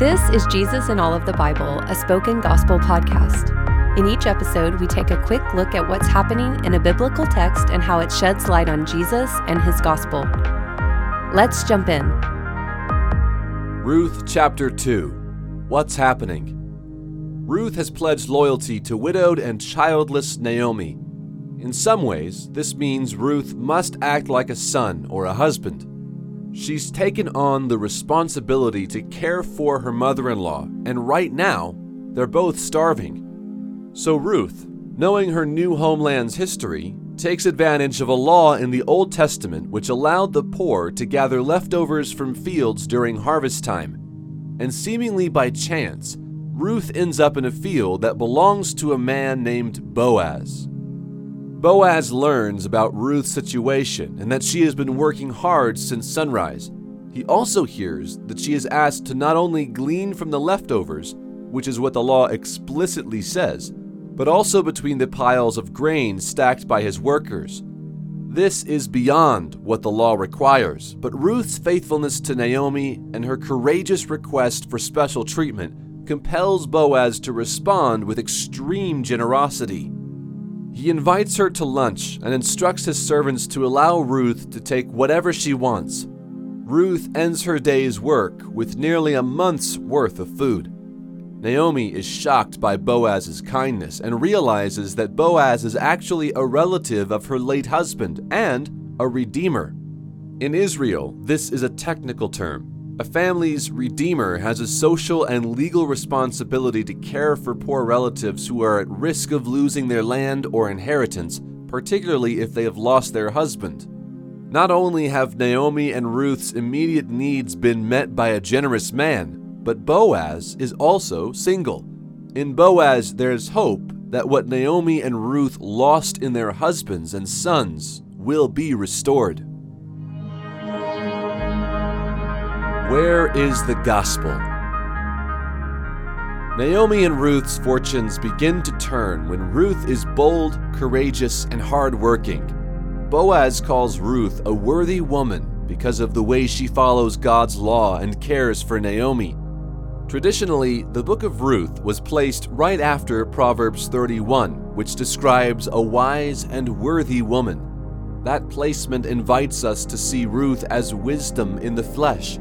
This is Jesus in All of the Bible, a spoken gospel podcast. In each episode, we take a quick look at what's happening in a biblical text and how it sheds light on Jesus and his gospel. Let's jump in. Ruth chapter 2 What's happening? Ruth has pledged loyalty to widowed and childless Naomi. In some ways, this means Ruth must act like a son or a husband. She's taken on the responsibility to care for her mother in law, and right now, they're both starving. So Ruth, knowing her new homeland's history, takes advantage of a law in the Old Testament which allowed the poor to gather leftovers from fields during harvest time. And seemingly by chance, Ruth ends up in a field that belongs to a man named Boaz. Boaz learns about Ruth's situation and that she has been working hard since sunrise. He also hears that she is asked to not only glean from the leftovers, which is what the law explicitly says, but also between the piles of grain stacked by his workers. This is beyond what the law requires, but Ruth's faithfulness to Naomi and her courageous request for special treatment compels Boaz to respond with extreme generosity. He invites her to lunch and instructs his servants to allow Ruth to take whatever she wants. Ruth ends her day's work with nearly a month's worth of food. Naomi is shocked by Boaz's kindness and realizes that Boaz is actually a relative of her late husband and a redeemer. In Israel, this is a technical term. A family's redeemer has a social and legal responsibility to care for poor relatives who are at risk of losing their land or inheritance, particularly if they have lost their husband. Not only have Naomi and Ruth's immediate needs been met by a generous man, but Boaz is also single. In Boaz, there's hope that what Naomi and Ruth lost in their husbands and sons will be restored. Where is the gospel? Naomi and Ruth's fortunes begin to turn when Ruth is bold, courageous, and hardworking. Boaz calls Ruth a worthy woman because of the way she follows God's law and cares for Naomi. Traditionally, the book of Ruth was placed right after Proverbs 31, which describes a wise and worthy woman. That placement invites us to see Ruth as wisdom in the flesh.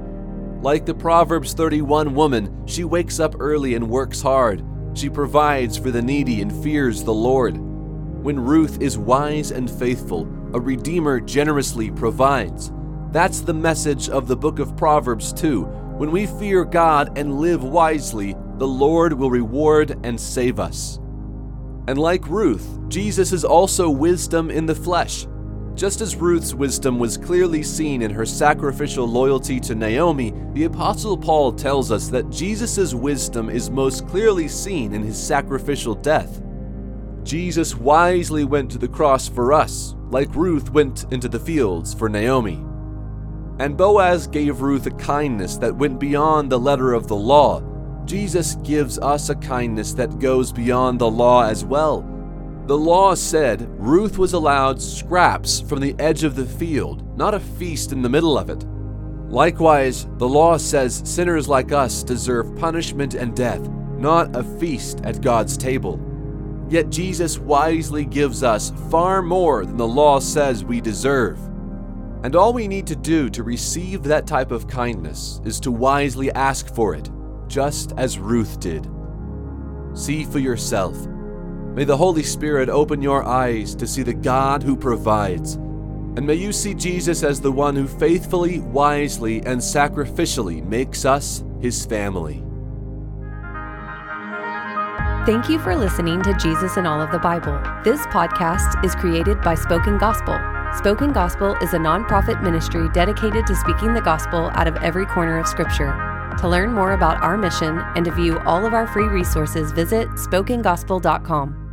Like the Proverbs 31 woman, she wakes up early and works hard. She provides for the needy and fears the Lord. When Ruth is wise and faithful, a Redeemer generously provides. That's the message of the book of Proverbs, too. When we fear God and live wisely, the Lord will reward and save us. And like Ruth, Jesus is also wisdom in the flesh. Just as Ruth's wisdom was clearly seen in her sacrificial loyalty to Naomi, the Apostle Paul tells us that Jesus' wisdom is most clearly seen in his sacrificial death. Jesus wisely went to the cross for us, like Ruth went into the fields for Naomi. And Boaz gave Ruth a kindness that went beyond the letter of the law. Jesus gives us a kindness that goes beyond the law as well. The law said Ruth was allowed scraps from the edge of the field, not a feast in the middle of it. Likewise, the law says sinners like us deserve punishment and death, not a feast at God's table. Yet Jesus wisely gives us far more than the law says we deserve. And all we need to do to receive that type of kindness is to wisely ask for it, just as Ruth did. See for yourself. May the Holy Spirit open your eyes to see the God who provides. And may you see Jesus as the one who faithfully, wisely, and sacrificially makes us his family. Thank you for listening to Jesus in All of the Bible. This podcast is created by Spoken Gospel. Spoken Gospel is a nonprofit ministry dedicated to speaking the gospel out of every corner of Scripture. To learn more about our mission and to view all of our free resources, visit spokengospel.com.